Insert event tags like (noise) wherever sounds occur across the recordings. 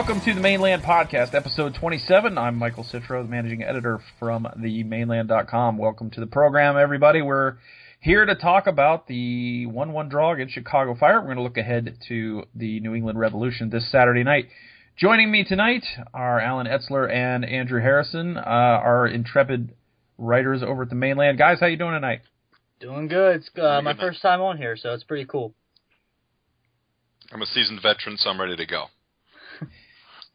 to the Mane Land Podcast, episode 27. I'm Michael Citro, the managing editor from the ManeLand.com. Welcome to the program, everybody. We're here to talk about the 1 1 draw against Chicago Fire. We're going to look ahead to the New England Revolution this Saturday night. Joining me tonight are Allen Etzler and Andrew Harrison, uh, our intrepid writers over at the Mane Land. Guys, how you doing tonight? Doing good. It's uh, my first time on here, so it's pretty cool. I'm a seasoned veteran, so I'm ready to go.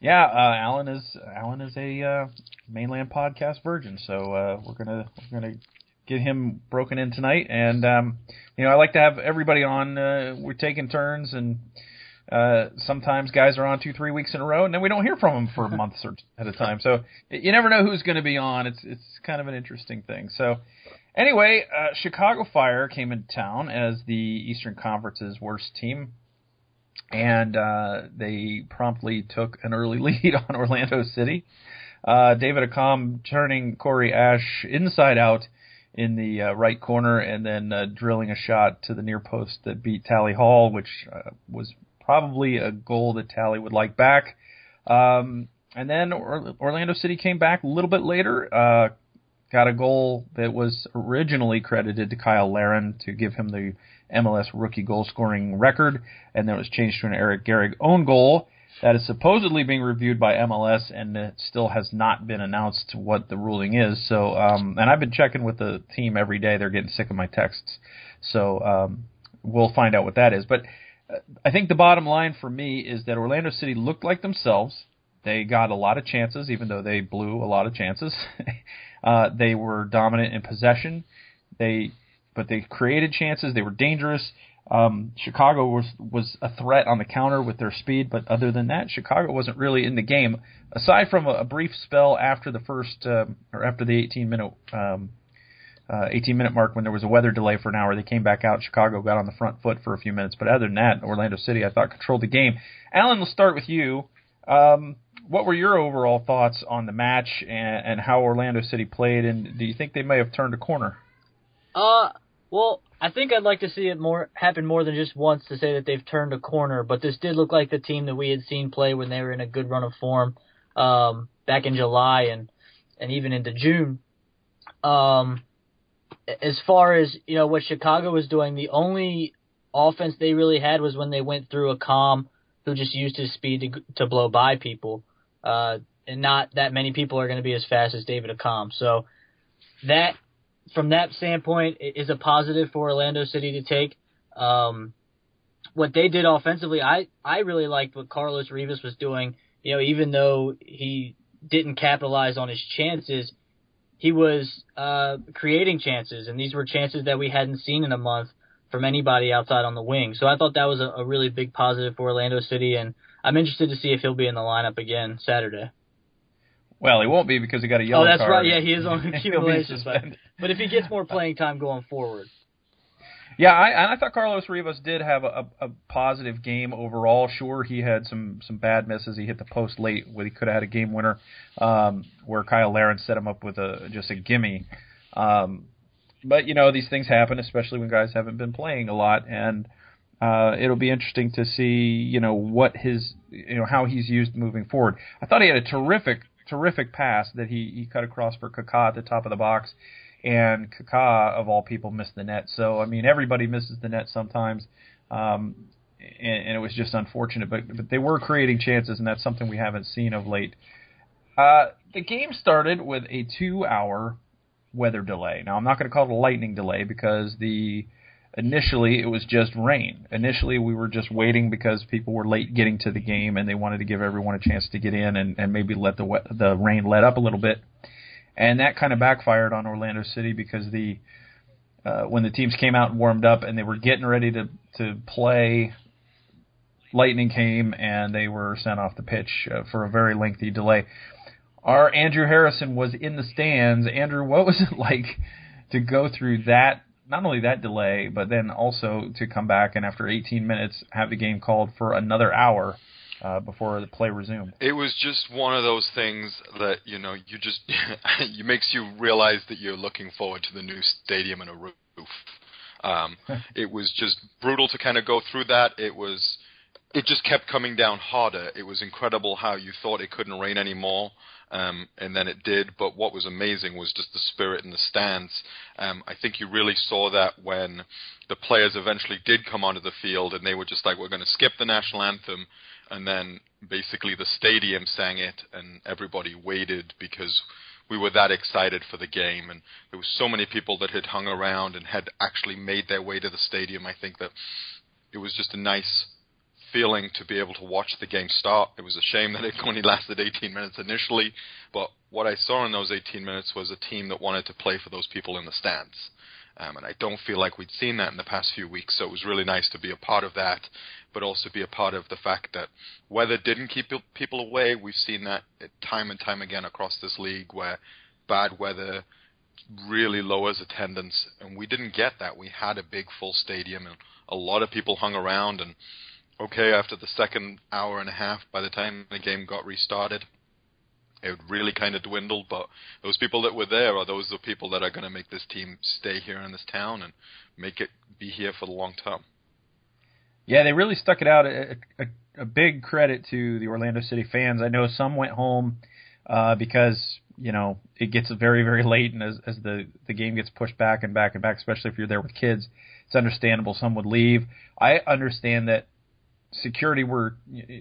Yeah, uh, Allen is Allen is a uh, Mane Land podcast virgin, so uh, we're gonna we're gonna get him broken in tonight. And um, you know, I like to have everybody on. Uh, we're taking turns, and uh, sometimes guys are on two, three weeks in a row, and then we don't hear from them for (laughs) months or at a time. So you never know who's going to be on. It's it's kind of an interesting thing. So. Anyway, uh, Chicago Fire came into town as the Eastern Conference's worst team and uh, they promptly took an early (laughs) lead on Orlando City. Uh, David Accam turning Corey Ashe inside out in the uh, right corner and then uh, drilling a shot to the near post that beat Tally Hall, which uh, was probably a goal that Tally would like back. Um, and then or- Orlando City came back a little bit later, uh, got a goal that was originally credited to Cyle Larin to give him the MLS rookie goal scoring record, and then it was changed to an Eric Gehrig own goal that is supposedly being reviewed by MLS, and it still has not been announced what the ruling is. So, um, and I've been checking with the team every day; they're getting sick of my texts, so um, we'll find out what that is. But uh, I think the bottom line for me is that Orlando City looked like themselves. They got a lot of chances, even though they blew a lot of chances. (laughs) uh, they were dominant in possession. They but they created chances. They were dangerous. Um, Chicago was was a threat on the counter with their speed, but other than that, Chicago wasn't really in the game. Aside from a, a brief spell after the first uh, or after the 18 minute um, uh, 18 minute mark when there was a weather delay for an hour, they came back out. Chicago got on the front foot for a few minutes, but other than that, Orlando City I thought controlled the game. Allen, we'll start with you. Um, what were your overall thoughts on the match and, and how Orlando City played, and do you think they may have turned a corner? Uh, well, I think I'd like to see it more happen more than just once to say that they've turned a corner. But this did look like the team that we had seen play when they were in a good run of form um, back in July and and even into June. Um, as far as you know, what Chicago was doing, the only offense they really had was when they went through Accam, who just used his speed to to blow by people. Uh, and not that many people are going to be as fast as David Accam. So that from that standpoint, is a positive for Orlando City to take. Um, what they did offensively, I I really liked what Carlos Rivas was doing. You know, even though he didn't capitalize on his chances, he was uh, creating chances, and these were chances that we hadn't seen in a month from anybody outside on the wing. So I thought that was a, a really big positive for Orlando City, and I'm interested to see if he'll be in the lineup again Saturday. Well, he won't be because he got a yellow card. Oh, that's card. right. Yeah, he is on (laughs) the accumulation. but, but if he gets more playing time going forward. Yeah, I, I thought Carlos Rivas did have a, a, a positive game overall. Sure, he had some some bad misses. He hit the post late where he could have had a game winner, um, where Cyle Larin set him up with a just a gimme. Um, but you know these things happen, especially when guys haven't been playing a lot, and uh, it'll be interesting to see you know what his you know how he's used moving forward. I thought he had a terrific terrific pass that he he cut across for Kaká at the top of the box and Kaká of all people missed the net. So I mean, everybody misses the net sometimes, um, and, and it was just unfortunate. But but they were creating chances, and that's something we haven't seen of late. Uh, the game started with a two-hour weather delay. Now I'm not going to call it a lightning delay because the initially it was just rain. Initially we were just waiting because people were late getting to the game and they wanted to give everyone a chance to get in and, and maybe let the wet, the rain let up a little bit and that kind of backfired on Orlando City because the uh, when the teams came out and warmed up and they were getting ready to to play, lightning came and they were sent off the pitch uh, for a very lengthy delay. Our Andrew Harrison was in the stands. Andrew, what was it (laughs) like to go through that? Not only that delay, but then also to come back and after 18 minutes have the game called for another hour uh, before the play resumed. It was just one of those things that you know you just (laughs) it makes you realize that you're looking forward to the new stadium and a roof. Um, (laughs) it was just brutal to kind of go through that. It was it just kept coming down harder. It was incredible how you thought it couldn't rain anymore, um, and then it did. But what was amazing was just the spirit in the stands. Um, I think you really saw that when the players eventually did come onto the field, and they were just like, "We're going to skip the national anthem," and then basically the stadium sang it, and everybody waited because we were that excited for the game, and there was so many people that had hung around and had actually made their way to the stadium. I think that it was just a nice feeling to be able to watch the game start. It was a shame that it (laughs) only lasted 18 minutes initially, but what I saw in those 18 minutes was a team that wanted to play for those people in the stands. Um, and I don't feel like we'd seen that in the past few weeks, so it was really nice to be a part of that, but also be a part of the fact that weather didn't keep people away. We've seen that time and time again across this league where bad weather really lowers attendance, and we didn't get that. We had a big full stadium, and a lot of people hung around, and okay, after the second hour and a half, by the time the game got restarted, it really kind of dwindled. But those people that were there are those the people that are going to make this team stay here in this town and make it be here for the long term. Yeah, they really stuck it out. A, a, a big credit to the Orlando City fans. I know some went home uh, because you know it gets very very late, and as, as the the game gets pushed back and back and back, especially if you're there with kids, it's understandable some would leave. I understand that security were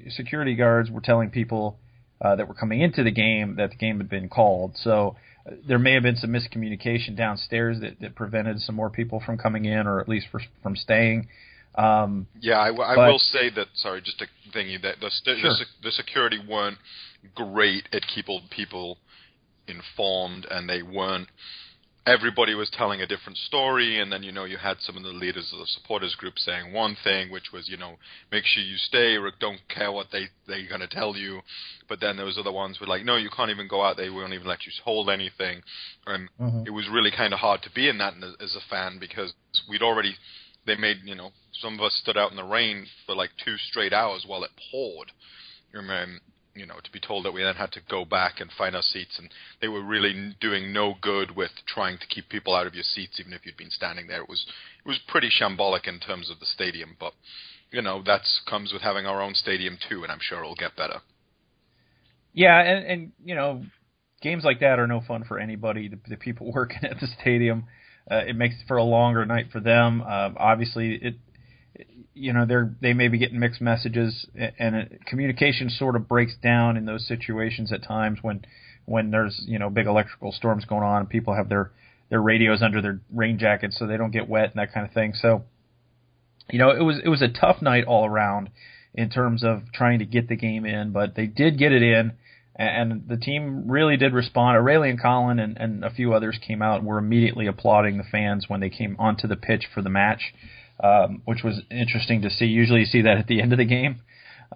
security guards were telling people uh, that were coming into the game that the game had been called. So uh, there may have been some miscommunication downstairs that, that prevented some more people from coming in, or at least for, from staying. Um, yeah, I, I but, will say that. Sorry, just a thing that the, sure. the, the security weren't great at keeping people informed, and they weren't everybody was telling a different story, and then you know you had some of the leaders of the supporters group saying one thing, which was you know make sure you stay or don't care what they they're going to tell you, but then there was other ones were like no you can't even go out they won't even let you hold anything, and mm-hmm. it was really kind of hard to be in that as a fan because we'd already they made you know some of us stood out in the rain for like two straight hours while it poured. And you know, to be told that we then had to go back and find our seats, and they were really doing no good with trying to keep people out of your seats, even if you'd been standing there. It was it was pretty shambolic in terms of the stadium, but you know that comes with having our own stadium too, and I'm sure it'll get better. Yeah, and and you know, games like that are no fun for anybody. The, the people (laughs) working at the stadium, uh, it makes for a longer night for them. Uh, obviously, it you know they're they may be getting mixed messages and it, communication sort of breaks down in those situations at times when when there's you know big electrical storms going on and people have their their radios under their rain jackets so they don't get wet and that kind of thing so you know it was it was a tough night all around in terms of trying to get the game in but they did get it in and the team really did respond. Aurélien Collin and, and a few others came out and were immediately applauding the fans when they came onto the pitch for the match um, which was interesting to see. Usually you see that at the end of the game,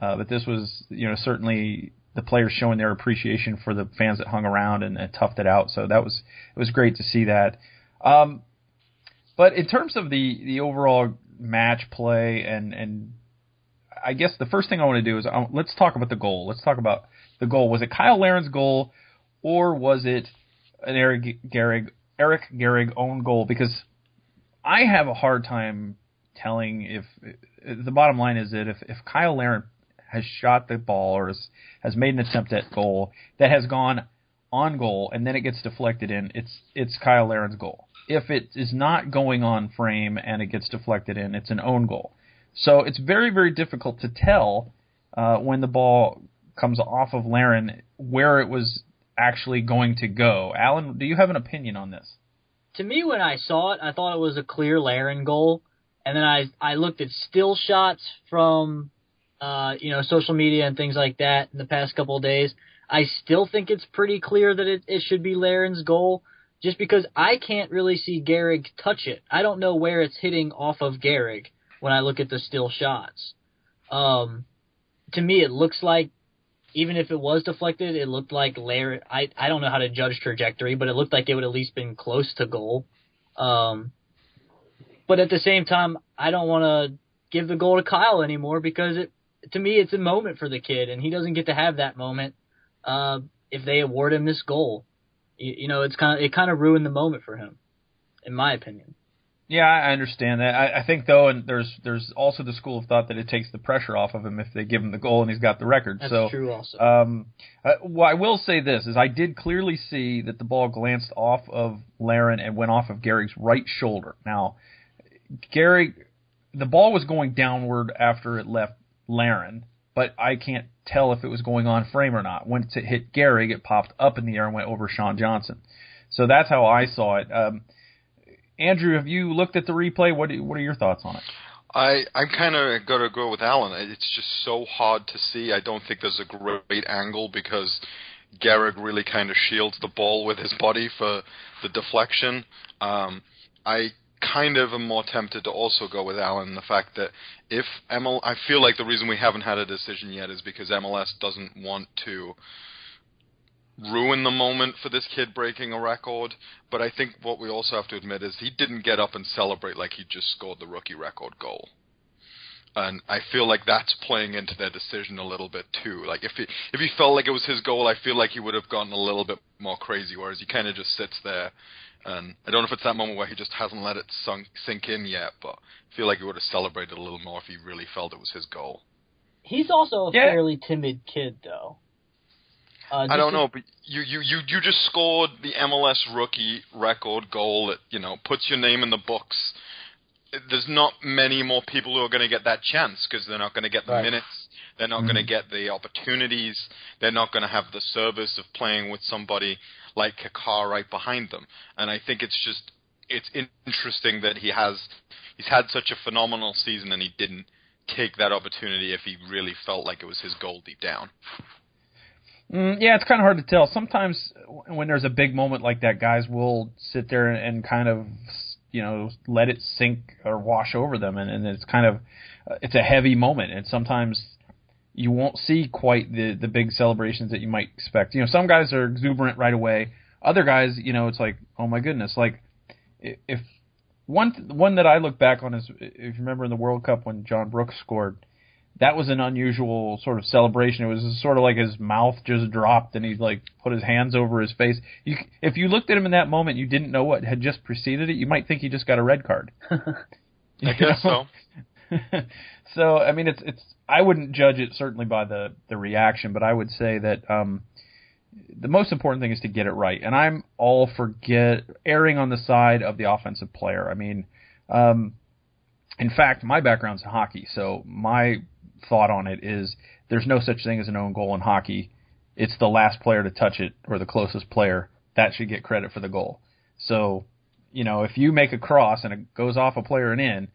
uh, but this was you know certainly the players showing their appreciation for the fans that hung around and, and toughed it out. So that was it was great to see that. Um, but in terms of the the overall match play and and I guess the first thing I want to do is I, let's talk about the goal. Let's talk about the goal. Was it Cyle Larin's goal or was it an Eric Gehrig Eric Gehrig own goal? Because I have a hard time telling if the bottom line is that if, if Cyle Larin has shot the ball or has, has made an attempt at goal that has gone on goal and then it gets deflected in, it's it's Cyle Larin's goal. If it is not going on frame and it gets deflected in, it's an own goal. So it's very very difficult to tell uh, when the ball comes off of Larin where it was actually going to go. Allen, do you have an opinion on this? To me, when I saw it, I thought it was a clear Larin goal. And then I I looked at still shots from uh, you know social media and things like that in the past couple of days. I still think it's pretty clear that it, it should be Larin's goal, just because I can't really see Gehrig touch it. I don't know where it's hitting off of Gehrig when I look at the still shots. Um, to me, it looks like even if it was deflected, it looked like Larin. I I don't know how to judge trajectory, but it looked like it would at least been close to goal. Um, but at the same time, I don't want to give the goal to Cyle anymore because it, to me, it's a moment for the kid, and he doesn't get to have that moment uh, if they award him this goal. You, you know, it's kind of it kind of ruined the moment for him, in my opinion. Yeah, I understand that. I, I think though, and there's there's also the school of thought that it takes the pressure off of him if they give him the goal and he's got the record. That's so, true. Also, Um, uh, well, I will say this: is I did clearly see that the ball glanced off of Larin and went off of Gary's right shoulder. Now, Gary, the ball was going downward after it left Larin, but I can't tell if it was going on frame or not. Once it hit Gary, it popped up in the air and went over Sean Johnson. So that's how I saw it. Um, Andrew, have you looked at the replay? What what are your thoughts on it? I I'm kind of got to go with Allen. It's just so hard to see. I don't think there's a great angle because Garrick really kind of shields the ball with his body for the deflection. Um, I kind of am more tempted to also go with Allen. The fact that if ML, I feel like the reason we haven't had a decision yet is because MLS doesn't want to ruin the moment for this kid breaking a record. But I think what we also have to admit is he didn't get up and celebrate like he just scored the rookie record goal. And I feel like that's playing into their decision a little bit too. Like if he if he felt like it was his goal, I feel like he would have gotten a little bit more crazy. Whereas he kind of just sits there, and I don't know if it's that moment where he just hasn't let it sunk sink in yet. But I feel like he would have celebrated a little more if he really felt it was his goal. he's also a Yeah. fairly timid kid, though. Uh, I don't know, but you, you, you, you just scored the MLS rookie record goal that, you know, puts your name in the books. There's not many more people who are going to get that chance because they're not going to get the Right. minutes. They're not going to get the opportunities. They're not going to have the service of playing with somebody like Kaká right behind them. And I think it's just, it's interesting that he has, he's had such a phenomenal season and he didn't take that opportunity if he really felt like it was his goal deep down. Mm, yeah, it's kind of hard to tell. Sometimes when there's a big moment like that, guys will sit there and kind of, you know, let it sink or wash over them, and, and it's kind of, uh, it's a heavy moment, and sometimes you won't see quite the the big celebrations that you might expect. You know, some guys are exuberant right away. Other guys, you know, it's like, oh my goodness, like if one one that I look back on is if you remember in the World Cup when John Brooks scored that was an unusual sort of celebration. It was sort of like his mouth just dropped and he like put his hands over his face. You, if you looked at him in that moment, you didn't know what had just preceded it. You might think he just got a red card. (laughs) I guess know? so. (laughs) so I mean, it's it's. I wouldn't judge it certainly by the the reaction, but I would say that um, the most important thing is to get it right. And I'm all for get erring on the side of the offensive player. I mean, um, in fact, my background's in hockey, so my thought on it is there's no such thing as an own goal in hockey. It's the last player to touch it or the closest player that should get credit for the goal. So, you know, if you make a cross and it goes off a player and in,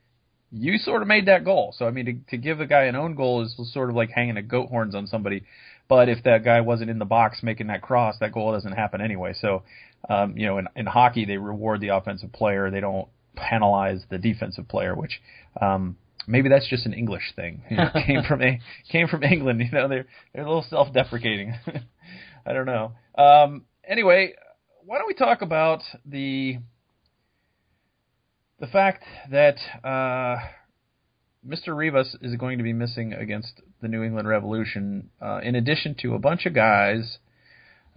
you sort of made that goal. So I mean, to, to give the guy an own goal is sort of like hanging a goat horns on somebody. But if that guy wasn't in the box making that cross, that goal doesn't happen anyway. So, um, you know, in, in hockey, they reward the offensive player. They don't penalize the defensive player, which um, maybe that's just an English thing. (laughs) You know, came from a came from England. You know, they're they're a little self-deprecating. (laughs) I don't know. Um, anyway, why don't we talk about the the fact that uh, Mr. Rivas is going to be missing against the New England Revolution, uh, in addition to a bunch of guys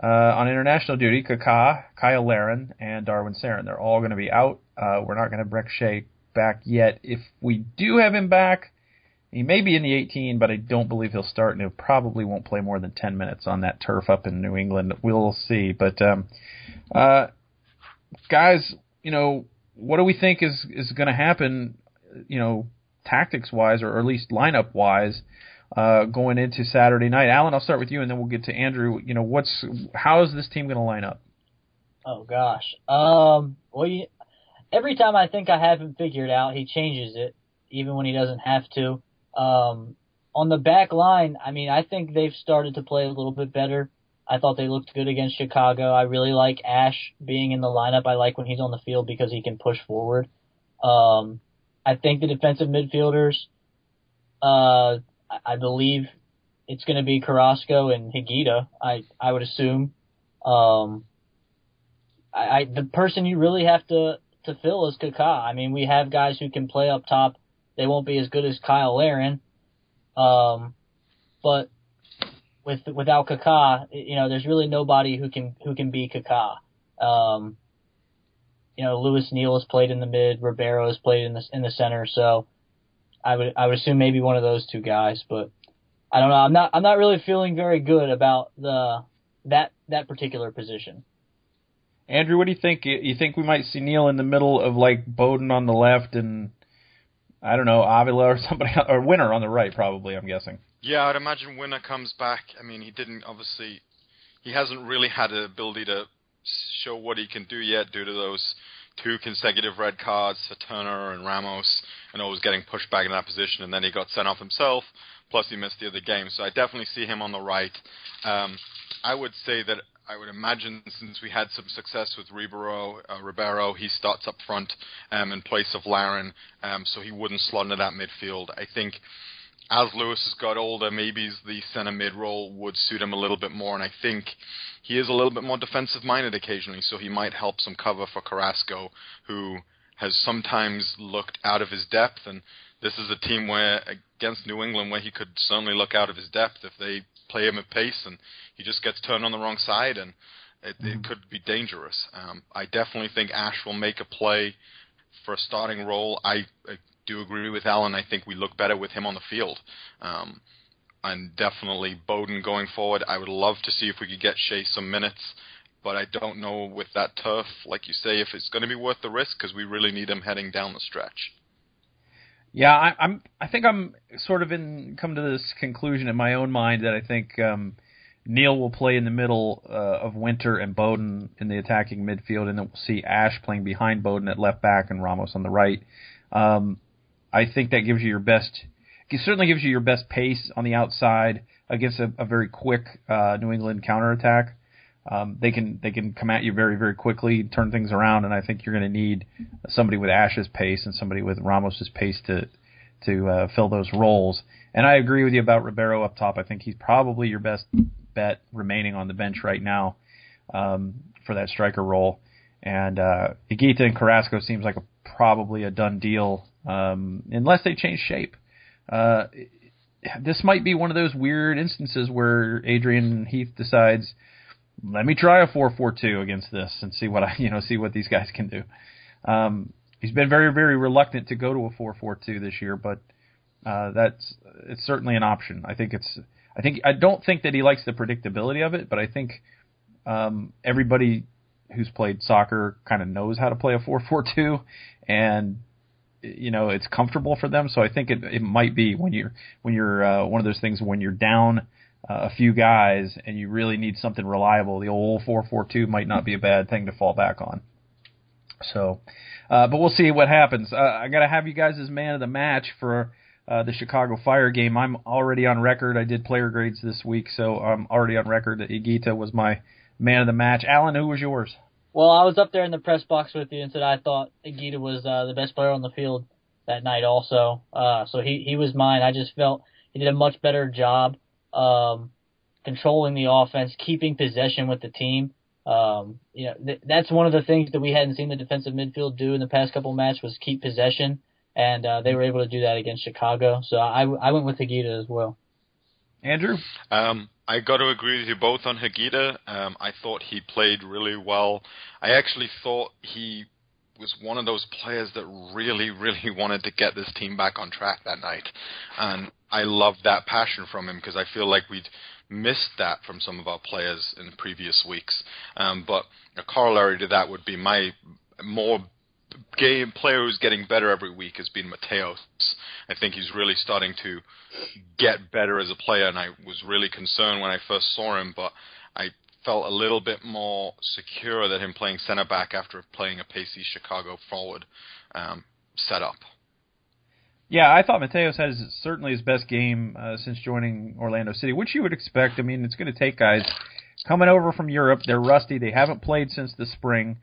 uh, on international duty, Kaká, Cyle Larin, and Darwin Cerén. They're all going to be out. Uh, we're not going to Brek Shea back yet. If we do have him back, he may be in the 18, but I don't believe he'll start, and he probably won't play more than 10 minutes on that turf up in New England. We'll see. But um, uh, guys, you know, what do we think is is going to happen? You know, tactics wise, or, or at least lineup wise, uh, going into Saturday night. Allen, I'll start with you, and then we'll get to Andrew. You know, what's how is this team going to line up? Oh gosh. Um. Well, you, every time I think I have him figured out, he changes it, even when he doesn't have to. Um. On the back line, I mean, I think they've started to play a little bit better. I thought they looked good against Chicago. I really like Ash being in the lineup. I like when he's on the field because he can push forward. Um, I think the defensive midfielders, uh, I- believe it's going to be Carrasco and Higuita. I I would assume. Um, I, I the person you really have to to fill is Kaká. I mean, we have guys who can play up top. They won't be as good as Cyle Larin, um, but with without Kaká, you know, there's really nobody who can who can be Kaká. Um, you know, Lewis Neal has played in the mid, Ribeiro has played in the in the center, so I would I would assume maybe one of those two guys, but I don't know. I'm not I'm not really feeling very good about the that that particular position. Andrew, what do you think? You think we might see Neal in the middle of like Bowden on the left and I don't know Avila or somebody (laughs) or Winter on the right? Probably, I'm guessing. Yeah, I'd imagine Winter comes back. I mean, he didn't obviously. He hasn't really had the ability to show what he can do yet due to those two consecutive red cards for Turner and Ramos, and always getting pushed back in that position, and then he got sent off himself. Plus, he missed the other game, so I definitely see him on the right. Um, I would say that I would imagine since we had some success with Ribeiro, uh, Ribeiro, he starts up front um, in place of Larin, um, so he wouldn't slot into that midfield. I think as Lewis has got older, maybe the center mid role would suit him a little bit more, and I think he is a little bit more defensive minded occasionally, so he might help some cover for Carrasco, who has sometimes looked out of his depth, and this is a team where against New England where he could certainly look out of his depth if they play him at pace and he just gets turned on the wrong side and it, it could be dangerous. Um, I definitely think Ash will make a play for a starting role. I, I do agree with Allen. I think we look better with him on the field. Um, and definitely Bowden going forward. I would love to see if we could get Shea some minutes, but I don't know with that turf, like you say, if it's going to be worth the risk because we really need him heading down the stretch. Yeah, I, I'm. I think I'm sort of in come to this conclusion in my own mind that I think um, Neal will play in the middle uh, of Winter and Bowden in the attacking midfield, and then we'll see Ash playing behind Bowden at left back and Ramos on the right. Um, I think that gives you your best. It certainly gives you your best pace on the outside against a, a very quick uh, New England counterattack. Um, they can they can come at you very very quickly, turn things around, and I think you're going to need somebody with Ash's pace and somebody with Ramos's pace to to uh, fill those roles. And I agree with you about Ribeiro up top. I think he's probably your best bet remaining on the bench right now um, for that striker role. And uh, Higuita and Carrasco seems like a, probably a done deal um, unless they change shape. Uh, this might be one of those weird instances where Adrian Heath decides – let me try a four four two against this and see what I (laughs) you know see what these guys can do. Um, he's been very very reluctant to go to a four four two this year, but uh, that's it's certainly an option. I think it's I think I don't think that he likes the predictability of it, but I think um, everybody who's played soccer kind of knows how to play a four four two, and you know it's comfortable for them. So I think it it might be when you're when you're uh, one of those things when you're down uh, a few guys and you really need something reliable, the old 442 might not be a bad thing to fall back on. So, uh, but we'll see what happens. Uh, I got to have you guys as man of the match for uh, the Chicago Fire game. I'm already on record. I did player grades this week, so I'm already on record that Higuita was my man of the match. Alan, who was yours? Well, I was up there in the press box with you and said I thought Higuita was uh, the best player on the field that night also. Uh, so he, he was mine. I just felt he did a much better job um, controlling the offense, keeping possession with the team. Um, you know, th- that's one of the things that we hadn't seen the defensive midfield do in the past couple of matches was keep possession, and uh, they were able to do that against Chicago. So I, I went with Higuita as well. Andrew, um, I got to agree with you both on Higuita. Um, I thought he played really well. I actually thought he was one of those players that really, really wanted to get this team back on track that night, and I love that passion from him because I feel like we'd missed that from some of our players in previous weeks. Um, but a corollary to that would be my more game player who's getting better every week has been Mateos. I think he's really starting to get better as a player, and I was really concerned when I first saw him, but I felt a little bit more secure that him playing center back after playing a pacey Chicago forward um, setup. Yeah, I thought Mateos had certainly his best game uh, since joining Orlando City, which you would expect. I mean, it's going to take guys coming over from Europe. They're rusty. They haven't played since the spring.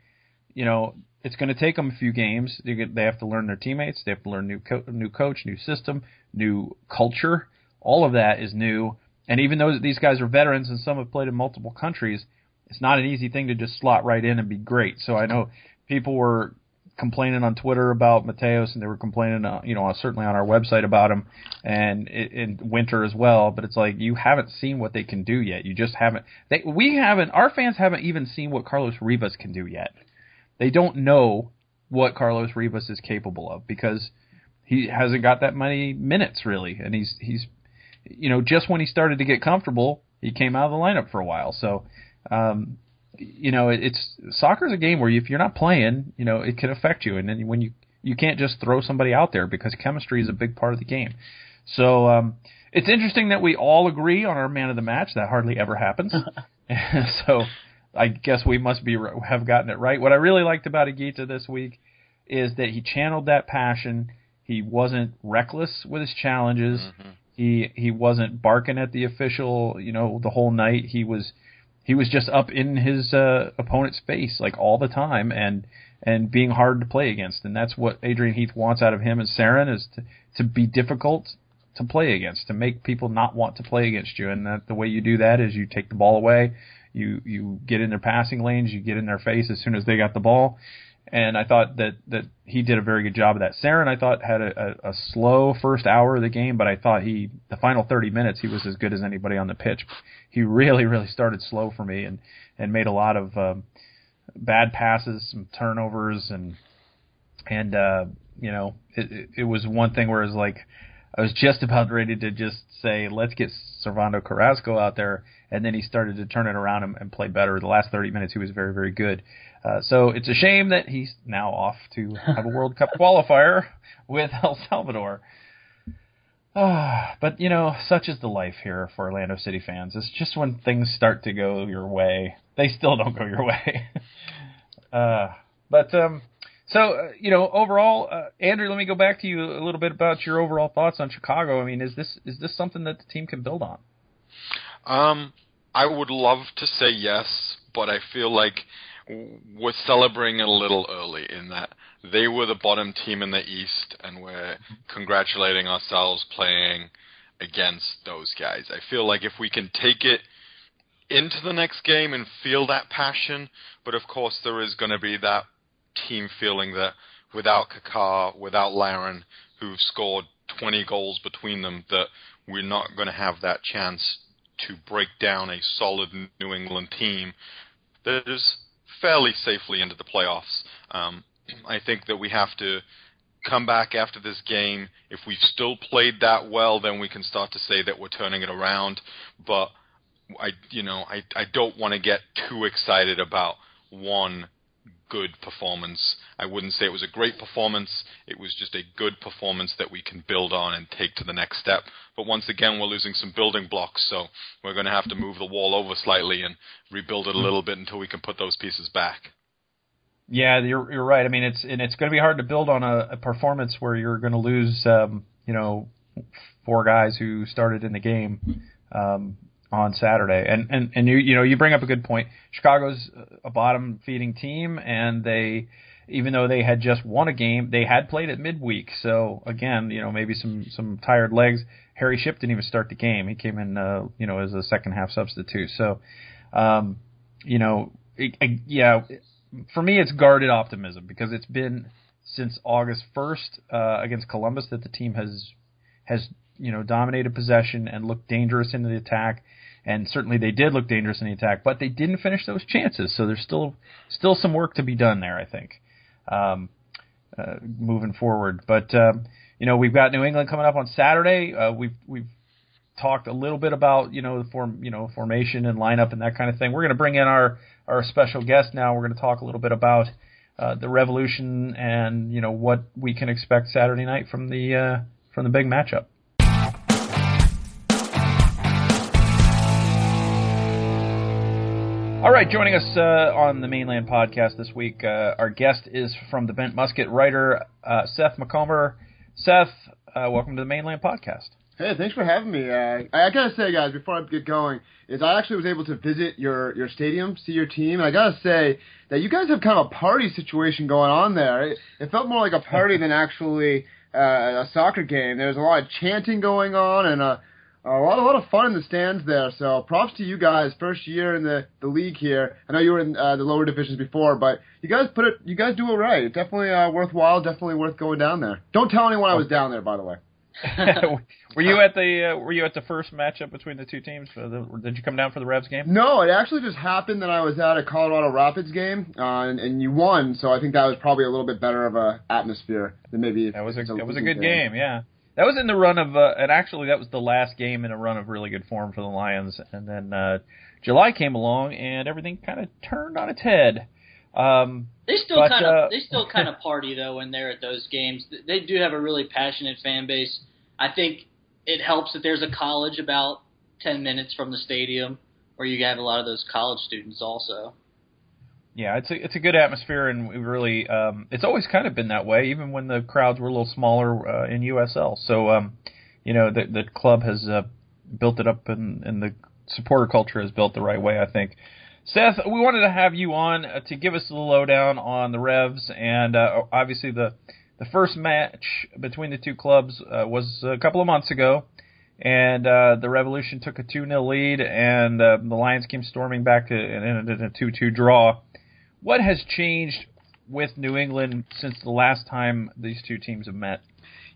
You know, it's going to take them a few games. They, get, they have to learn their teammates. They have to learn new co- new coach, new system, new culture. All of that is new. And even though these guys are veterans and some have played in multiple countries, it's not an easy thing to just slot right in and be great. So I know people were complaining on Twitter about Mateos, and they were complaining, uh, you know, certainly on our website about him, and in Winter as well. But it's like you haven't seen what they can do yet. You just haven't. They, we haven't. Our fans haven't even seen what Carlos Rivas can do yet. they don't know what Carlos Rivas is capable of because he hasn't got that many minutes really, and he's he's you know just when he started to get comfortable, he came out of the lineup for a while. So um, you know it, it's soccer is a game where if you're not playing, you know it can affect you, and then when you you can't just throw somebody out there because chemistry is a big part of the game. So um, it's interesting that we all agree on our man of the match. That hardly ever happens. (laughs) (laughs) so I guess we must be have gotten it right. What I really liked about Higuita this week is that he channeled that passion. He wasn't reckless with his challenges. Mm-hmm. He he wasn't barking at the official, you know, the whole night. He was he was just up in his uh, opponent's face like all the time and and being hard to play against. And that's what Adrian Heath wants out of him and Cerén is to to be difficult to play against, to make people not want to play against you. And that the way you do that is you take the ball away, you you get in their passing lanes, you get in their face as soon as they got the ball. And I thought that that he did a very good job of that. Cerén, I thought had a, a, a slow first hour of the game, but I thought he the final 30 minutes he was as good as anybody on the pitch. He really really started slow for me and and made a lot of um, bad passes, some turnovers, and and uh, you know it, it was one thing where it was like I was just about ready to just say, let's get Servando Carrasco out there, and then he started to turn it around and, and play better. The last 30 minutes, he was very, very good. Uh, so it's a shame that he's now off to have a World Cup (laughs) qualifier with El Salvador. Uh, but you know, such is the life here for Orlando City fans. It's just when things start to go your way, they still don't go your way. (laughs) uh, but um, so, uh, you know, overall, uh, Andrew, let me go back to you a little bit about your overall thoughts on Chicago. I mean, is this is this something that the team can build on? Um, I would love to say yes, but I feel like we're celebrating a little early in that they were the bottom team in the East, and we're congratulating ourselves playing against those guys. I feel like if we can take it into the next game and feel that passion, but of course there is going to be that team feeling that without Kaká, without Larin, who've scored 20 goals between them, that we're not going to have that chance to break down a solid New England team that is fairly safely into the playoffs. Um, I think that we have to come back after this game. If we've still played that well, then we can start to say that we're turning it around. But I, you know, I I don't want to get too excited about one good performance. I wouldn't say it was a great performance. It was just a good performance that we can build on and take to the next step. But once again, we're losing some building blocks, so we're going to have to move the wall over slightly and rebuild it a little bit until we can put those pieces back. Yeah, you're you're right. I mean, it's and it's going to be hard to build on a, a performance where you're going to lose, um, you know, four guys who started in the game. Um, on Saturday. And and and you you know you bring up a good point. Chicago's a bottom feeding team, and they even though they had just won a game, they had played at midweek. So again, you know maybe some some tired legs. Harry Shipp didn't even start the game. He came in uh, you know as a second half substitute. So um, you know it, it, yeah, for me it's guarded optimism because it's been since August 1st uh, against Columbus that the team has has you know dominated possession and looked dangerous in the attack and certainly they did look dangerous in the attack, but they didn't finish those chances. So there's still still some work to be done there, I think, um, uh, moving forward. But um, you know, we've got New England coming up on Saturday. Uh, we've we've talked a little bit about you know the form you know formation and lineup and that kind of thing. We're going to bring in our our special guest now. We're going to talk a little bit about uh, the revolution and you know what we can expect Saturday night from the uh, from the big matchup. Right, joining us uh, on the Mane Land podcast this week, uh, our guest is from the Bent Musket writer uh, Seth Macomber. Seth, uh, welcome to the Mane Land podcast. Hey, thanks for having me. Uh, I, I gotta say, guys, before I get going, is I actually was able to visit your your stadium, see your team, and I gotta say that you guys have kind of a party situation going on there. It, it felt more like a party (laughs) than actually uh, a soccer game. There was a lot of chanting going on and a a lot, a lot of fun in the stands there. So props to you guys. First year in the, the league here. I know you were in uh, the lower divisions before, but you guys put it. You guys do it right. Definitely uh, worthwhile. Definitely worth going down there. Don't tell anyone I was down there, by the way. (laughs) were you at the uh, Were you at the first matchup between the two teams? The, did you come down for the Revs game? No, it actually just happened that I was at a Colorado Rapids game, uh, and, and you won. So I think that was probably a little bit better of a atmosphere than maybe. That was a that was a good game. game. Yeah, that was in the run of, uh, and actually that was the last game in a run of really good form for the Lions. And then uh, July came along, and everything kind of turned on its head. Um, they still kind of uh, they still kind of (laughs) party though when they're at those games. They do have a really passionate fan base. I think it helps that there's a college about ten minutes from the stadium, where you have a lot of those college students also. Yeah, it's a it's a good atmosphere, and we really um, it's always kind of been that way, even when the crowds were a little smaller uh, in USL. So, um, you know, the the club has uh, built it up, and, and the supporter culture is built the right way, I think. Seth, we wanted to have you on uh, to give us the lowdown on the Revs, and uh, obviously the the first match between the two clubs uh, was a couple of months ago, and uh, the Revolution took a 2 0 lead, and uh, the Lions came storming back to and ended in a 2 2 draw. What has changed with New England since the last time these two teams have met?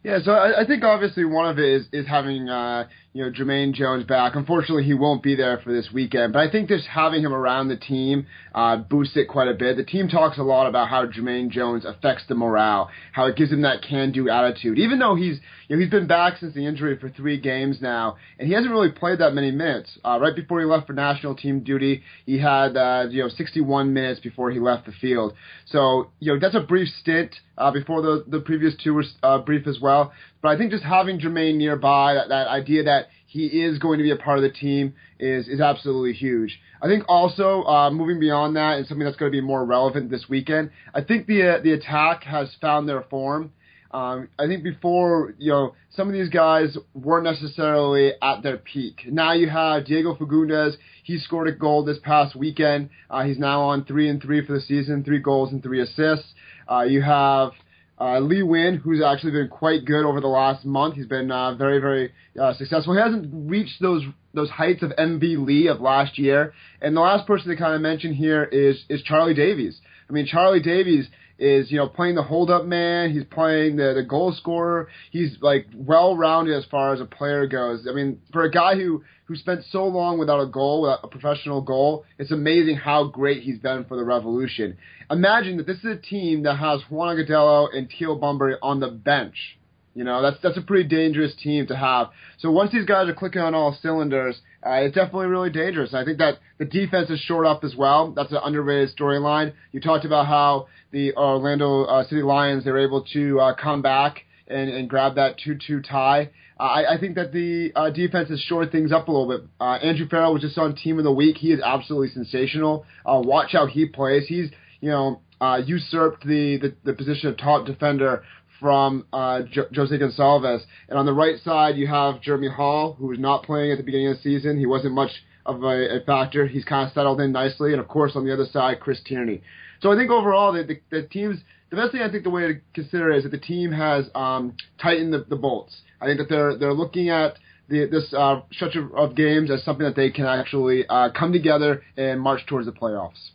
Yeah, so I, I think obviously one of it is, is having uh, you know Jermaine Jones back. Unfortunately, he won't be there for this weekend, but I think just having him around the team uh, boosts it quite a bit. The team talks a lot about how Jermaine Jones affects the morale, how it gives him that can-do attitude. Even though he's you know he's been back since the injury for three games now, and he hasn't really played that many minutes. Uh, right before he left for national team duty, he had uh, you know 61 minutes before he left the field. So you know that's a brief stint uh, before the the previous two were uh, brief as well. But I think just having Jermaine nearby, that, that idea that he is going to be a part of the team is is absolutely huge. I think also uh, moving beyond that and something that's going to be more relevant this weekend. I think the uh, the attack has found their form. Um, I think before you know some of these guys weren't necessarily at their peak. Now you have Diego Fagúndez. He scored a goal this past weekend. Uh, he's now on three and three for the season, three goals and three assists. Uh, you have uh, Lee Nguyen, who's actually been quite good over the last month. He's been uh, very, very uh, successful. He hasn't reached those those heights of MVP Lee of last year. And the last person to kind of mention here is is Charlie Davies. I mean, Charlie Davies is you know playing the hold up man. He's playing the the goal scorer. He's like well rounded as far as a player goes. I mean, for a guy who who spent so long without a goal, without a professional goal, it's amazing how great he's been for the Revolution. Imagine that this is a team that has Juan Agudelo and Teal Bunbury on the bench. You know, that's that's a pretty dangerous team to have. So once these guys are clicking on all cylinders, uh, it's definitely really dangerous. I think that the defense is short up as well. That's an underrated storyline. You talked about how the Orlando uh, City Lions they were able to uh, come back and, and grab that 2-2 tie. I, I think that the uh, defense has shored things up a little bit. Uh, Andrew Farrell was just on Team of the Week. He is absolutely sensational. Uh, watch how he plays. He's you know uh, usurped the, the the position of top defender from uh, jo- Jose Gonçalves. And on the right side, you have Jeremy Hall, who was not playing at the beginning of the season. He wasn't much of a, a factor. He's kind of settled in nicely. And of course, on the other side, Chris Tierney. So I think overall, the, the, the team's the best thing I think the way to consider is that the team has um, tightened the, the bolts. I think that they're they're looking at the, this uh, stretch of, of, games as something that they can actually uh, come together and march towards the playoffs.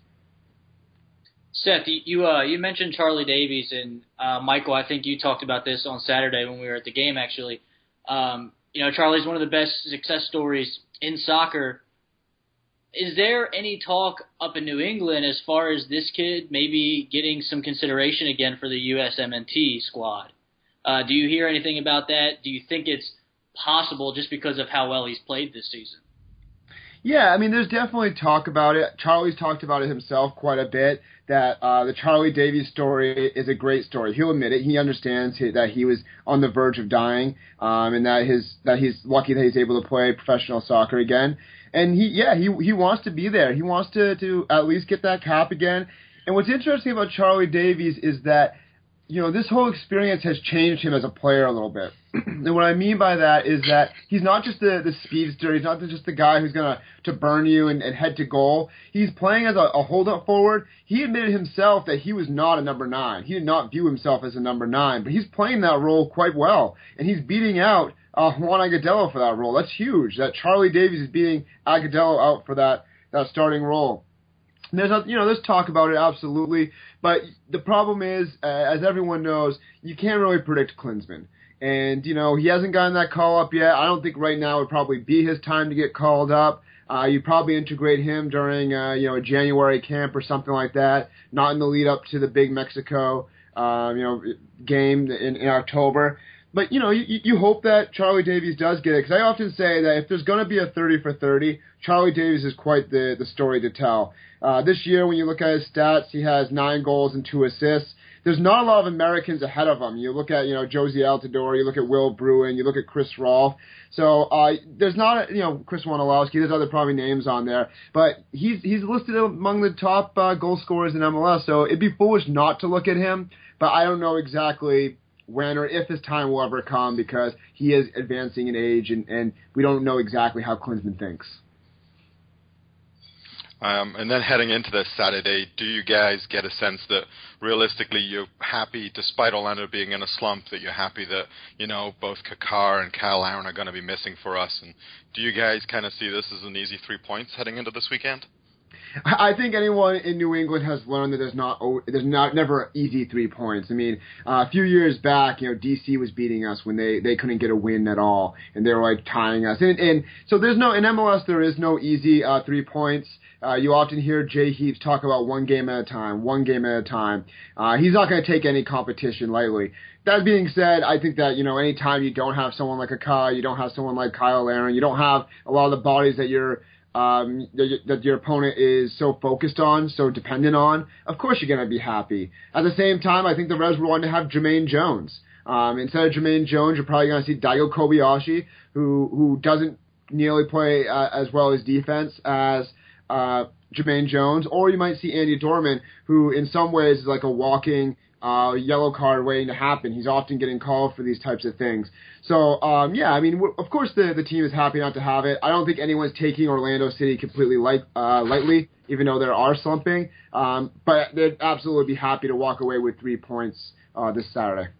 Seth, you uh, you mentioned Charlie Davies and uh, Michael. I think you talked about this on Saturday when we were at the game. Actually, um, you know Charlie's one of the best success stories in soccer is there any talk up in New England as far as this kid maybe getting some consideration again for the USMNT squad? Uh, do you hear anything about that? Do you think it's possible just because of how well he's played this season? Yeah, I mean, there's definitely talk about it. Charlie's talked about it himself quite a bit. That uh, the Charlie Davies story is a great story. He'll admit it. He understands that he was on the verge of dying, um, and that his that he's lucky that he's able to play professional soccer again and he yeah he he wants to be there. He wants to to at least get that cap again. And what's interesting about Charlie Davies is that you know this whole experience has changed him as a player a little bit. And what I mean by that is that he's not just the the speedster. He's not just the guy who's gonna to burn you and, and head to goal. He's playing as a, a hold up forward. He admitted himself that he was not a number nine. He did not view himself as a number nine, but he's playing that role quite well, and he's beating out uh, Juan Agudelo for that role. That's huge. That Charlie Davies is beating Agudelo out for that that starting role. there's a, you know there's talk about it absolutely, but the problem is, uh, as everyone knows, you can't really predict Klinsmann. And, you know, he hasn't gotten that call up yet. I don't think right now would probably be his time to get called up. Uh, you probably integrate him during, uh, you know, a January camp or something like that, not in the lead up to the big Mexico, uh, you know, game in, in October. But you know, you, you hope that Charlie Davies does get it because I often say that if there's going to be a 30 for 30, Charlie Davies is quite the the story to tell. Uh, this year, when you look at his stats, he has nine goals and two assists. There's not a lot of Americans ahead of him. You look at you know Jozy Altidore, you look at Will Bruin, you look at Chris Rolfe. So uh, there's not you know Chris Wondolowski. There's other probably names on there, but he's he's listed among the top uh, goal scorers in MLS. So it'd be foolish not to look at him. But I don't know exactly when or if his time will ever come because he is advancing in age and, and we don't know exactly how Klinsmann thinks. Um, and then heading into this Saturday, do you guys get a sense that realistically you're happy, despite Orlando being in a slump, that you're happy that you know both Kaká and Cyle Larin are going to be missing for us? And do you guys kind of see this as an easy three points heading into this weekend? I think anyone in New England has learned that there's not there's not never easy three points. I mean, uh, a few years back, you know, DC was beating us when they they couldn't get a win at all, and they were like tying us. And, and so there's no in MLS there is no easy uh, three points. Uh, you often hear Jay Heaps talk about one game at a time, one game at a time. Uh, he's not going to take any competition lightly. That being said, I think that you know anytime you don't have someone like a Kai, you don't have someone like Cyle Larin, you don't have a lot of the bodies that you're um, that your opponent is so focused on, so dependent on, of course you're going to be happy. At the same time, I think the Revs want to have Jermaine Jones. Um, instead of Jermaine Jones, you're probably going to see Daigo Kobayashi, who who doesn't nearly play uh, as well as defense as uh, Jermaine Jones, or you might see Andy Dorman, who in some ways is like a walking uh, yellow card waiting to happen. He's often getting called for these types of things. So um, yeah, I mean, of course the the team is happy not to have it. I don't think anyone's taking Orlando City completely light, uh, lightly, even though they are slumping. Um, but they'd absolutely be happy to walk away with three points uh, this Saturday.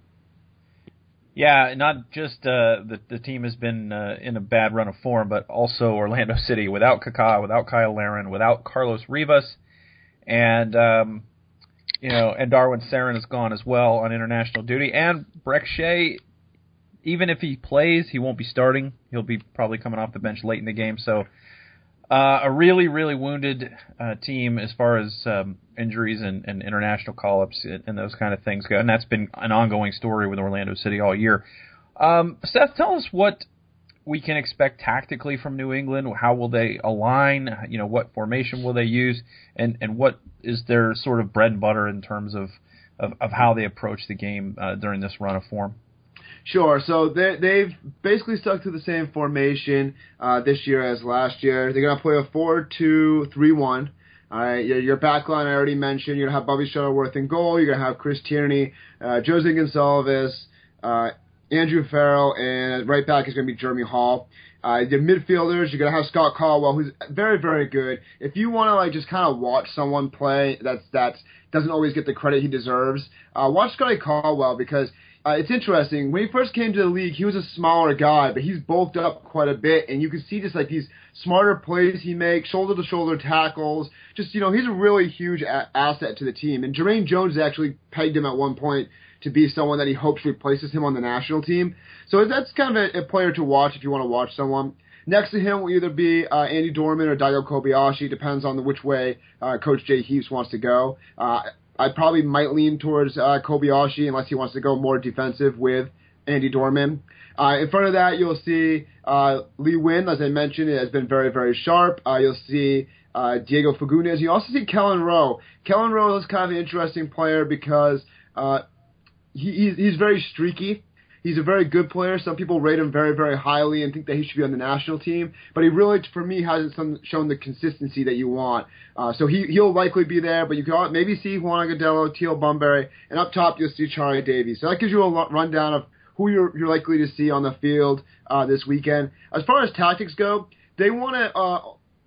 Yeah, not just uh, the the team has been uh, in a bad run of form, but also Orlando (laughs) City without Kaká, without Cyle Larin, without Carlos Rivas, and um, you know, and Darwin Cerén is gone as well on international duty, and Brek Shea even if he plays, he won't be starting. He'll be probably coming off the bench late in the game. So uh, a really, really wounded uh, team as far as um, injuries and, and international call-ups and, and, those kind of things go. And that's been an ongoing story with Orlando City all year. Um, Seth, tell us what we can expect tactically from New England. How will they align? You know, what formation will they use? And, and what is their sort of bread and butter in terms of, of, of how they approach the game uh, during this run of form? Sure. So they, they've basically stuck to the same formation uh, this year as last year. They're going to play a 4 2 3 1. All right, your, your back line I already mentioned. You're going to have Bobby Shuttleworth in goal. You're going to have Chris Tierney, uh, Jose Gonçalves, uh, Andrew Farrell, and right back is going to be Jeremy Hall. Uh, the midfielders, you're gonna have Scott Caldwell, who's very, very good. If you want to like just kind of watch someone play that's that's doesn't always get the credit he deserves, uh, watch Scotty Caldwell because uh, it's interesting. When he first came to the league, he was a smaller guy, but he's bulked up quite a bit, and you can see just like these smarter plays he makes, shoulder to shoulder tackles. Just you know, he's a really huge a- asset to the team. And Jermaine Jones actually pegged him at one point to be someone that he hopes replaces him on the national team. So that's kind of a, a player to watch if you want to watch someone. Next to him will either be uh, Andy Dorman or Daigo Kobayashi, depends on the which way uh, Coach Jay Heaps wants to go. Uh, I probably might lean towards uh, Kobayashi unless he wants to go more defensive with Andy Dorman. Uh, in front of that, you'll see uh, Lee Nguyen, as I mentioned, it has been very, very sharp. Uh, you'll see uh, Diego Fagúndez. You also see Kelyn Rowe. Kelyn Rowe is kind of an interesting player because uh, he, he's, very streaky. He's a very good player. Some people rate him very, very highly and think that he should be on the national team. But he really, for me, hasn't some, shown the consistency that you want. Uh, so he he'll likely be there. But you can maybe see Juan Agudelo, Teal Bunbury, and up top you'll see Charlie Davies. So that gives you a rundown of who you're you're likely to see on the field uh, this weekend. As far as tactics go, they want to uh,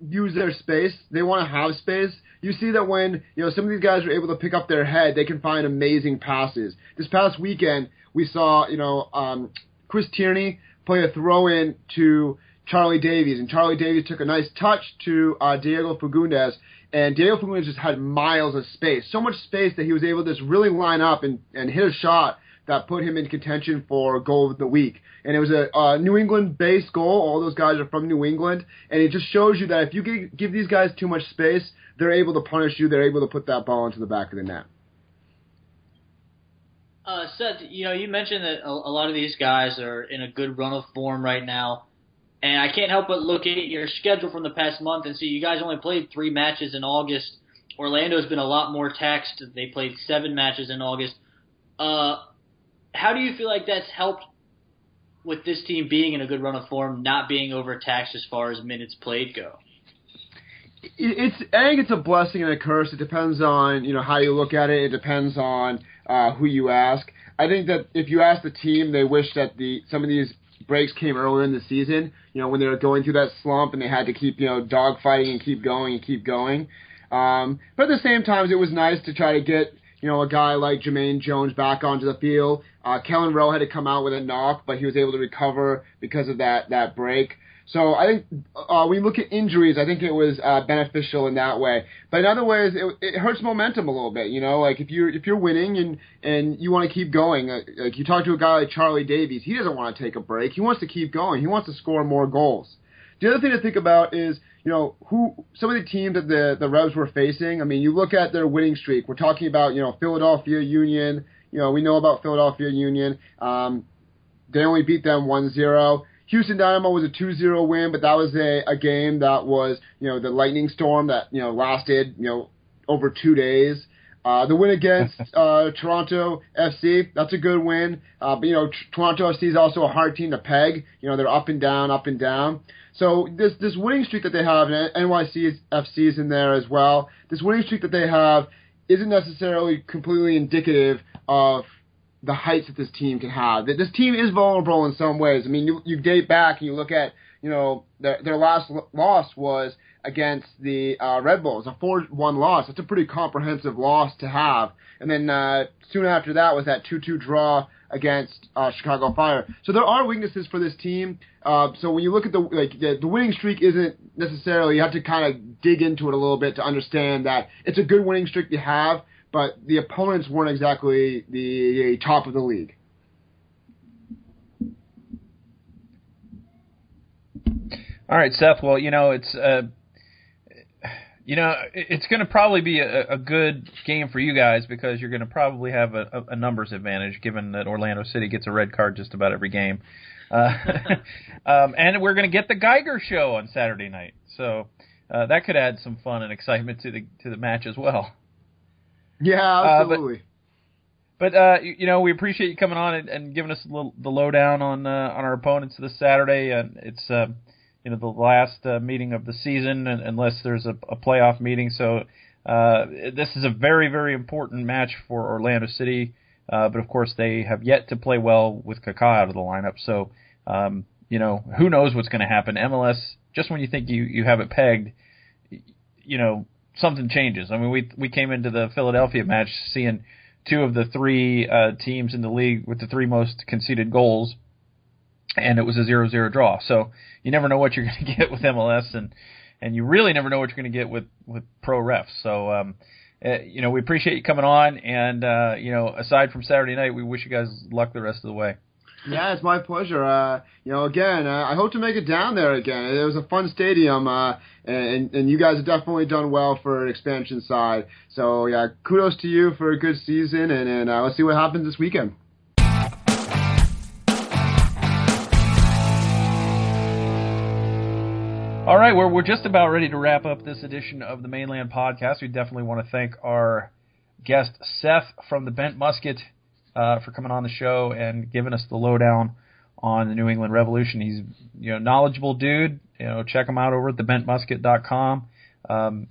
use their space. They want to have space. You see that when you know some of these guys are able to pick up their head, they can find amazing passes. This past weekend, we saw you know um, Chris Tierney play a throw in to Charlie Davies, and Charlie Davies took a nice touch to uh, Diego Fagúndez, and Diego Fagúndez just had miles of space, so much space that he was able to just really line up and, and hit a shot that put him in contention for goal of the week. And it was a uh, New England based goal. All those guys are from New England. And it just shows you that if you give, give these guys too much space, they're able to punish you. They're able to put that ball into the back of the net. Uh, Seth, you know, you mentioned that a, a lot of these guys are in a good run of form right now. And I can't help but look at your schedule from the past month and see you guys only played three matches in August. Orlando's been a lot more taxed. They played seven matches in August. Uh, how do you feel like that's helped with this team being in a good run of form, not being overtaxed as far as minutes played go? It's I think it's a blessing and a curse. It depends on you know how you look at it. It depends on uh, who you ask. I think that if you ask the team, they wish that the some of these breaks came earlier in the season. You know when they were going through that slump and they had to keep you know dogfighting and keep going and keep going. Um, but at the same time, it was nice to try to get you know, a guy like Jermaine Jones back onto the field. Uh, Kelyn Rowe had to come out with a knock, but he was able to recover because of that that break. So I think uh, when you look at injuries, I think it was uh, beneficial in that way. But in other ways, it, it hurts momentum a little bit. You know, like if you're if you're winning and and you want to keep going, uh, like you talk to a guy like Charlie Davies, he doesn't want to take a break. He wants to keep going. He wants to score more goals. The other thing to think about is you know, who some of the teams that the the Revs were facing. I mean, you look at their winning streak. We're talking about you know Philadelphia Union. You know, we know about Philadelphia Union. Um, they only beat them 1-0. Houston Dynamo was a 2-0 win, but that was a, a game that was you know the lightning storm that you know lasted you know over two days. Uh, the win against (laughs) uh, Toronto FC, that's a good win. Uh, but you know, Toronto FC is also a hard team to peg. You know, they're up and down, up and down. So this this winning streak that they have, and NYC FC is in there as well. This winning streak that they have isn't necessarily completely indicative of the heights that this team can have. This team is vulnerable in some ways. I mean, you, you date back and you look at, you know, their, their last loss was against the uh, Red Bulls, a 4-1 loss. That's a pretty comprehensive loss to have. And then uh, soon after that was that 2-2 draw against uh, Chicago Fire. So there are weaknesses for this team. Uh, so when you look at the like the, the winning streak isn't necessarily you have to kind of dig into it a little bit to understand that it's a good winning streak to have, but the opponents weren't exactly the top of the league. All right, Seth. Well, you know it's uh, you know, it's going to probably be a, a, good game for you guys because you're going to probably have a, a, numbers advantage, given that Orlando City gets a red card just about every game. Uh, (laughs) um, and we're going to get the Geiger show on Saturday night, so uh, that could add some fun and excitement to the to the match as well. Yeah, absolutely. Uh, but, but uh, you know, we appreciate you coming on and, and giving us a little, the lowdown on uh, on our opponents this Saturday. And it's uh, you know the last uh, meeting of the season, unless there's a, a playoff meeting. So uh, this is a very very important match for Orlando City. Uh, but of course, they have yet to play well with Kaká out of the lineup. So um, you know who knows what's going to happen. MLS, just when you think you you have it pegged, you know something changes. I mean, we we came into the Philadelphia match seeing two of the three uh, teams in the league with the three most conceded goals and it was a zero-zero draw. So you never know what you're (laughs) going to get with MLS, and and you really never know what you're going to get with with pro refs. So um, uh, you know, we appreciate you coming on, and uh, you know, aside from Saturday night, we wish you guys luck the rest of the way. Yeah, it's my pleasure. Uh, you know, again, uh, I hope to make it down there again. It was a fun stadium, uh, and and you guys have definitely done well for an expansion side. So yeah, kudos to you for a good season, and and uh, let's see what happens this weekend. All right, we're, we're just about ready to wrap up this edition of the Mane Land Podcast. We definitely want to thank our guest, Seth from the Bent Musket, uh, for coming on the show and giving us the lowdown on the New England Revolution. He's you know knowledgeable dude. You know, check him out over at thebentmusket.com. Um,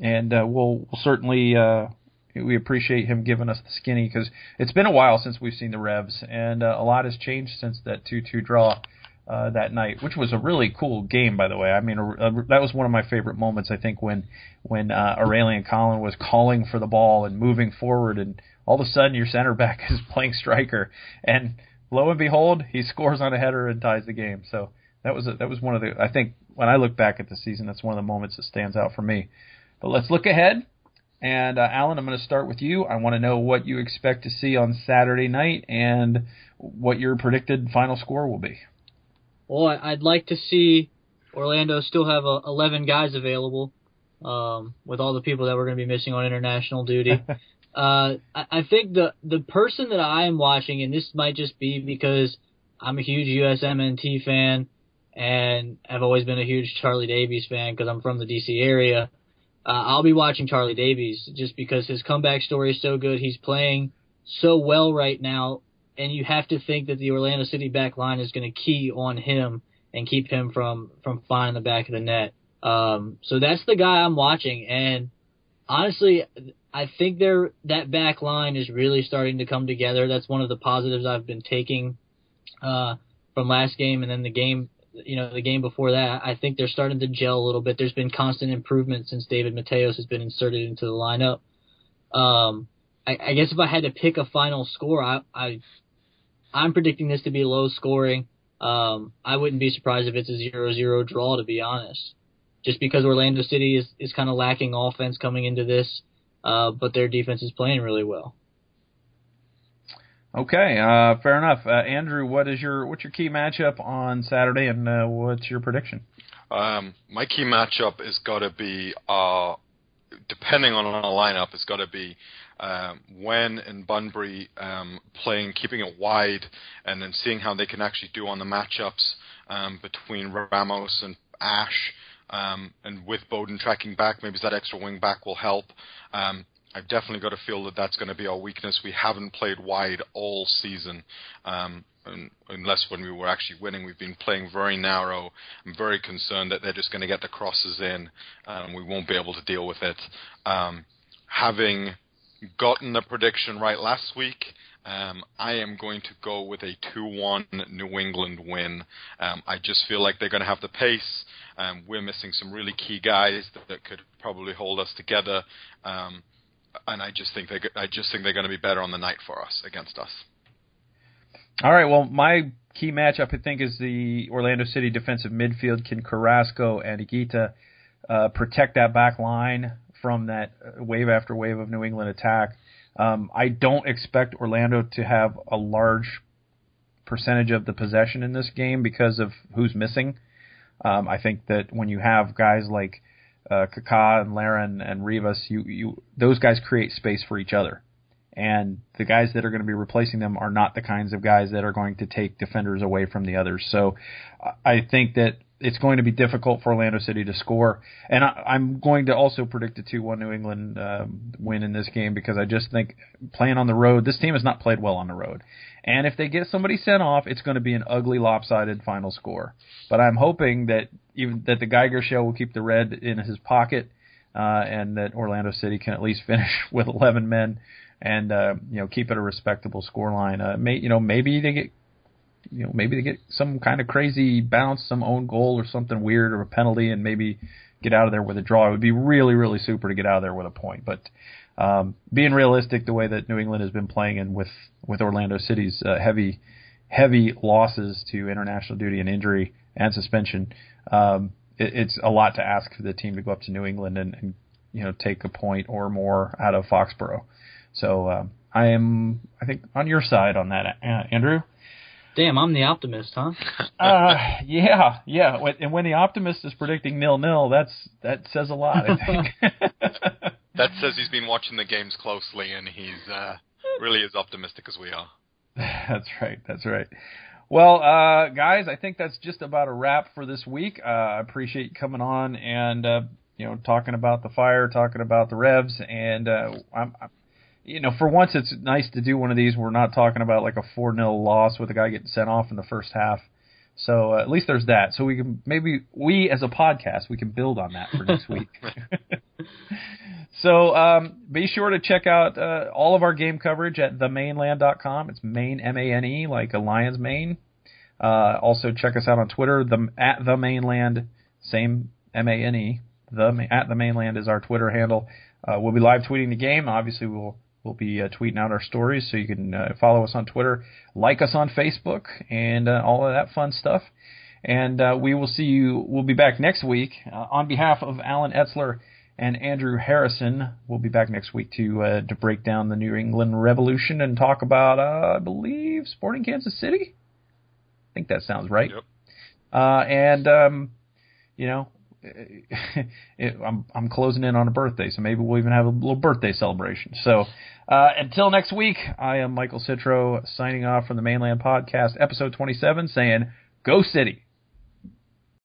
and uh, we'll, we'll certainly uh, we appreciate him giving us the skinny because it's been a while since we've seen the Revs, and uh, a lot has changed since that two-two draw uh, that night, which was a really cool game, by the way. I mean, uh, that was one of my favorite moments. I think when when uh, Aurélien Collin was calling for the ball and moving forward, and all of a sudden your center back (laughs) is playing striker, and lo and behold, he scores on a header and ties the game. So that was a, that was one of the. I think when I look back at the season, that's one of the moments that stands out for me. But let's look ahead And uh, Allen, I'm going to start with you. I want to know what you expect to see on Saturday night and what your predicted final score will be. Well, I'd like to see Orlando still have uh, 11 guys available um, with all the people that we're going to be missing on international duty. (laughs) uh, I, I think the the person that I am watching, and this might just be because I'm a huge USMNT fan and I've always been a huge Charlie Davies fan because I'm from the DC area. Uh, I'll be watching Charlie Davies just because his comeback story is so good. He's playing so well right now, and you have to think that the Orlando City back line is going to key on him and keep him from from finding the back of the net. Um, so that's the guy I'm watching, and honestly, I think there that back line is really starting to come together. That's one of the positives I've been taking uh, from last game, and then the game you know, the game before that, I think they're starting to gel a little bit. There's been constant improvement since David Mateos has been inserted into the lineup. Um, I, I guess if I had to pick a final score, I, I I'm predicting this to be low scoring. Um, I wouldn't be surprised if it's a zero-zero draw, to be honest. Just because Orlando City is, is kind of lacking offense coming into this, uh, but their defense is playing really well. Okay, uh, fair enough. Uh, Andrew, what is your what's your key matchup on Saturday, and uh, what's your prediction? Um, my key matchup is got to be, uh, depending on a lineup, it's got to be um, Nguyen and Bunbury um, playing, keeping it wide, and then seeing how they can actually do on the matchups um, between Ramos and Ashe. Um, and with Bowden tracking back, maybe that extra wing back will help. Um, I've definitely got a feel that that's going to be our weakness. We haven't played wide all season, um, unless when we were actually winning. We've been playing very narrow. I'm very concerned that they're just going to get the crosses in, and we won't be able to deal with it. Um, having gotten the prediction right last week, um, I am going to go with a 2-1 New England win. Um, I just feel like they're going to have the pace. Um, we're missing some really key guys that, that could probably hold us together. Um, and I just think they I just think they're going to be better on the night for us against us. All right. Well, my key matchup I think is the Orlando City defensive midfield. Can Carrasco and Higuita uh, protect that back line from that wave after wave of New England attack? Um, I don't expect Orlando to have a large percentage of the possession in this game because of who's missing. Um, I think that when you have guys like uh, Kaká and Larin and Rivas, you, you those guys create space for each other. And the guys that are going to be replacing them are not the kinds of guys that are going to take defenders away from the others. So I think that it's going to be difficult for Orlando City to score. And I, am going to also predict a 2 1 New England um, win in this game because I just think playing on the road, this team has not played well on the road. And if they get somebody sent off, it's going to be an ugly, lopsided final score. But I'm hoping that even that the Geiger show will keep the red in his pocket, uh, and that Orlando City can at least (laughs) finish with 11 men and uh, you know keep it a respectable score line. Uh, may, you know maybe they get you know maybe they get some kind of crazy bounce, some own goal or something weird or a penalty, and maybe get out of there with a draw. It would be really really super to get out of there with a point, but um, being realistic, the way that New England has been playing, and with with Orlando City's uh, heavy heavy losses to international duty and injury and suspension, um, it, it's a lot to ask for the team to go up to New England and, and you know take a point or more out of Foxborough. So um, I am, I think, on your side on that, uh, Andrew. Damn, I'm the optimist, huh? (laughs) uh, yeah, yeah. And when the optimist is predicting nil nil, that's that says a lot. I think. (laughs) that says he's been watching the games closely and he's uh, really as optimistic as we are. (laughs) That's right. That's right. Well, uh, guys, I think that's just about a wrap for this week. Uh, I appreciate you coming on and uh, you know talking about the fire, talking about the Revs, and uh, I'm, I'm, you know, for once it's nice to do one of these. We're not talking about like a four 0 loss with a guy getting sent off in the first half. So uh, at least there's that. So we can maybe we as a podcast we can build on that for next week. (laughs) (laughs) so um, be sure to check out uh, all of our game coverage at themaneland.com. It's Mane M A N E like a lion's mane. Uh, also check us out on Twitter the at the Mane Land same M A N E the at the Mane Land is our Twitter handle. Uh, we'll be live tweeting the game. Obviously we'll We'll be uh, tweeting out our stories, so you can uh, follow us on Twitter, like us on Facebook, and uh, all of that fun stuff. And we will see you. We'll be back next week on behalf of Allen Etzler and Andrew Harrison will be back next week to uh, to break down the New England Revolution and talk about, uh, I believe, Sporting Kansas City. I think that sounds right. Yep. Uh, and um, you know, (laughs) it, I'm I'm closing in on a birthday, so maybe we'll even have a little birthday celebration. So uh, until next week, I am Michael Citro signing off from the Mane Land Podcast, episode 27, saying, "Go City."